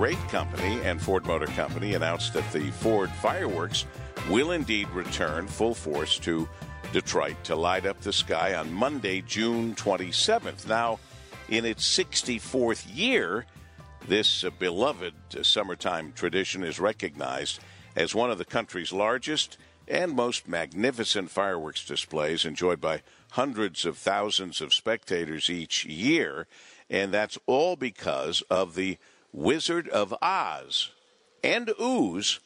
Parade Company and Ford Motor Company announced that the Ford fireworks will indeed return full force to Detroit to light up the sky on Monday, June 27th. Now, in its 64th year, this uh, beloved uh, summertime tradition is recognized as one of the country's largest and most magnificent fireworks displays, enjoyed by hundreds of thousands of spectators each year. And that's all because of the Wizard of Oz and Ooze,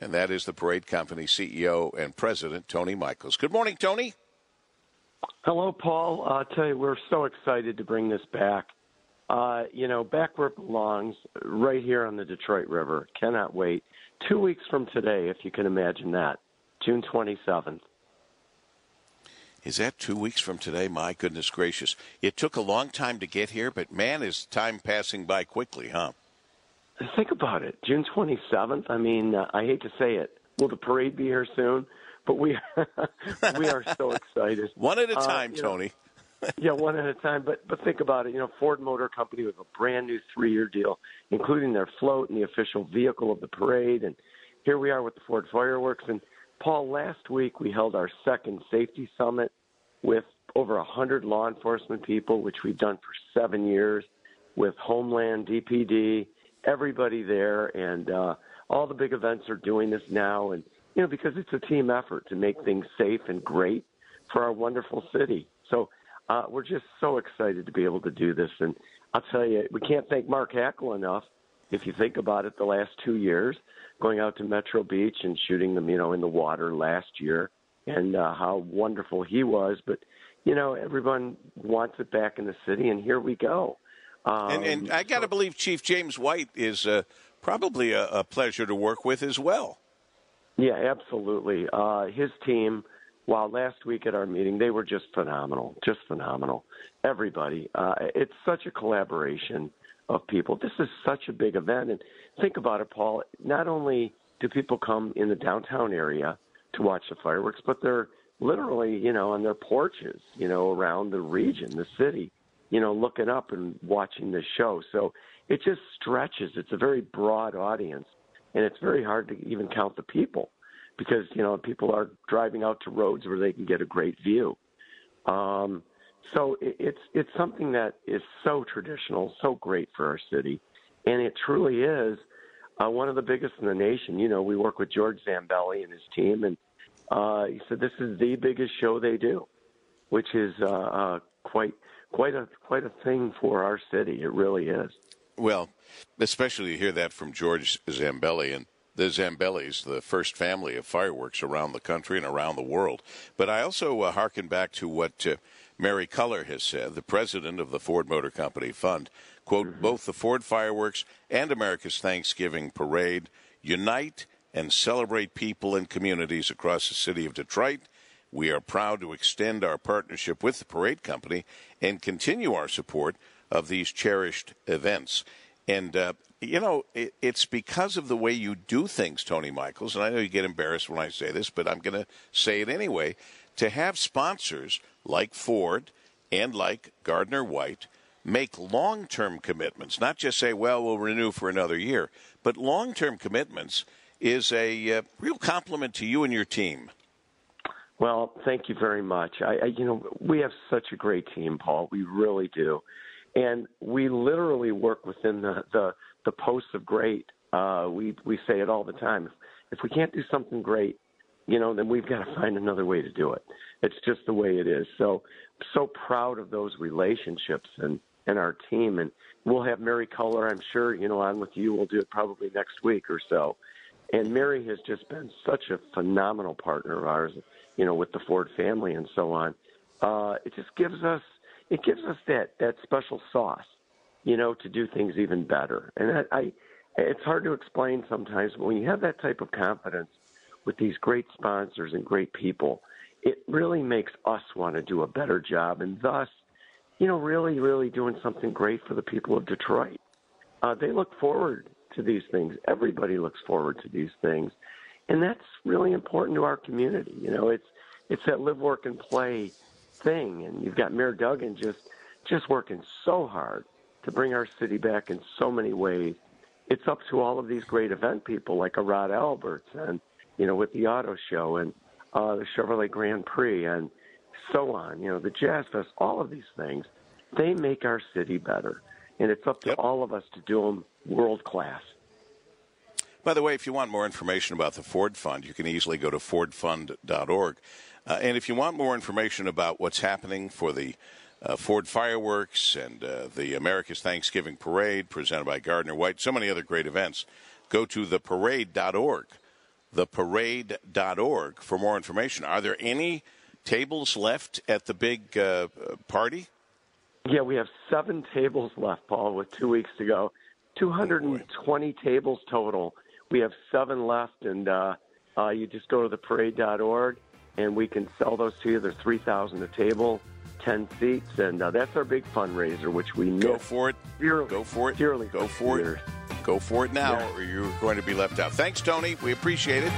and that is the Parade Company CEO and President, Tony Michaels. Good morning, Tony. Hello, Paul. Uh, I tell you, we're so excited to bring this back. Uh, you know, back where it belongs, right here on the Detroit River. Cannot wait. Two weeks from today, if you can imagine that, June 27th. Is that two weeks from today? My goodness gracious. It took a long time to get here, but man, is time passing by quickly, huh? Think about it. June 27th. I mean, uh, I hate to say it. Will the parade be here soon? But we we are so excited. one at a uh, time, uh, Tony. Know, yeah, one at a time. But but think about it. You know, Ford Motor Company with a brand new three-year deal, including their float and the official vehicle of the parade. And here we are with the Ford fireworks. And Paul, last week we held our second safety summit with over 100 law enforcement people, which we've done for seven years, with Homeland, DPD, everybody there, and uh, all the big events are doing this now. And, you know, because it's a team effort to make things safe and great for our wonderful city. So uh, we're just so excited to be able to do this. And I'll tell you, we can't thank Mark Hackel enough. If you think about it, the last two years, going out to Metro Beach and shooting them, you know, in the water last year, and uh, how wonderful he was. But you know, everyone wants it back in the city, and here we go. Um, and, and, I got to so, believe Chief James White is uh, probably a, a, pleasure to work with as well. Yeah, absolutely. Uh, his team, while last week at our meeting, they were just phenomenal, just phenomenal. Everybody, uh, it's such a collaboration of people. This is such a big event, and think about it, Paul. Not only do people come in the downtown area to watch the fireworks, but they're literally, you know, on their porches, you know, around the region, the city, you know, looking up and watching the show. So it just stretches. It's a very broad audience, and it's very hard to even count the people because you know people are driving out to roads where they can get a great view. Um, so it, it's it's something that is so traditional, so great for our city, and it truly is uh, one of the biggest in the nation. You know, we work with George Zambelli and his team, and uh, he said this is the biggest show they do, which is uh, uh, quite quite a quite a thing for our city. It really is. Well, especially to hear that from George Zambelli and the Zambellis, the first family of fireworks around the country and around the world. But I also uh, hearken back to what uh, Mary Culler has said, the president of the Ford Motor Company Fund. Quote, mm-hmm. both the Ford fireworks and America's Thanksgiving parade unite and celebrate people and communities across the city of Detroit. We are proud to extend our partnership with the Parade Company and continue our support of these cherished events. And, uh, you know, it, it's because of the way you do things, Tony Michaels, and I know you get embarrassed when I say this, but I'm going to say it anyway. To have sponsors like Ford and like Gardner White make long term commitments, not just say, well, we'll renew for another year, but long term commitments is a uh, real compliment to you and your team. Well, thank you very much. I, I, you know, we have such a great team, Paul. We really do, and we literally work within the the, the posts of great. Uh, we we say it all the time. If, we can't do something great, you know, then we've got to find another way to do it. It's just the way it is. So, so proud of those relationships and and our team. And we'll have Mary Culler, I'm sure, you know, on with you. We'll do it probably next week or so. And Mary has just been such a phenomenal partner of ours, you know, with the Ford family and so on. Uh, it just gives us it gives us that that special sauce, you know, to do things even better. And I, I it's hard to explain sometimes, but when you have that type of confidence with these great sponsors and great people, it really makes us want to do a better job, and thus, you know, really, really doing something great for the people of Detroit. Uh, they look forward to these things. Everybody looks forward to these things, and that's really important to our community. You know, it's it's that live, work, and play thing, and you've got Mayor Duggan just just working so hard to bring our city back in so many ways. it's up to all of these great event people like a Rod Alberts and you know with the auto show and uh, the Chevrolet Grand Prix and so on. You know the Jazz Fest, all of these things, they make our city better, and it's up to Yep. all of us to do them world class. By the way, if you want more information about the Ford Fund, you can easily go to fordfund.org. Uh, and if you want more information about what's happening for the uh, Ford fireworks and uh, the America's Thanksgiving Parade presented by Gardner White, so many other great events, go to theparade.org. Theparade.org for more information. Are there any tables left at the big uh, party? Yeah, we have seven tables left, Paul, with two weeks to go. 220 tables total. We have seven left, and uh, uh, you just go to theparade.org, and we can sell those to you. They're 3000 a table, 10 seats, and uh, that's our big fundraiser, which we Go for it. dearly. Go for it. Dearly Go for years. it. Go for it now, Yeah. or you're going to be left out. Thanks, Tony. We appreciate it.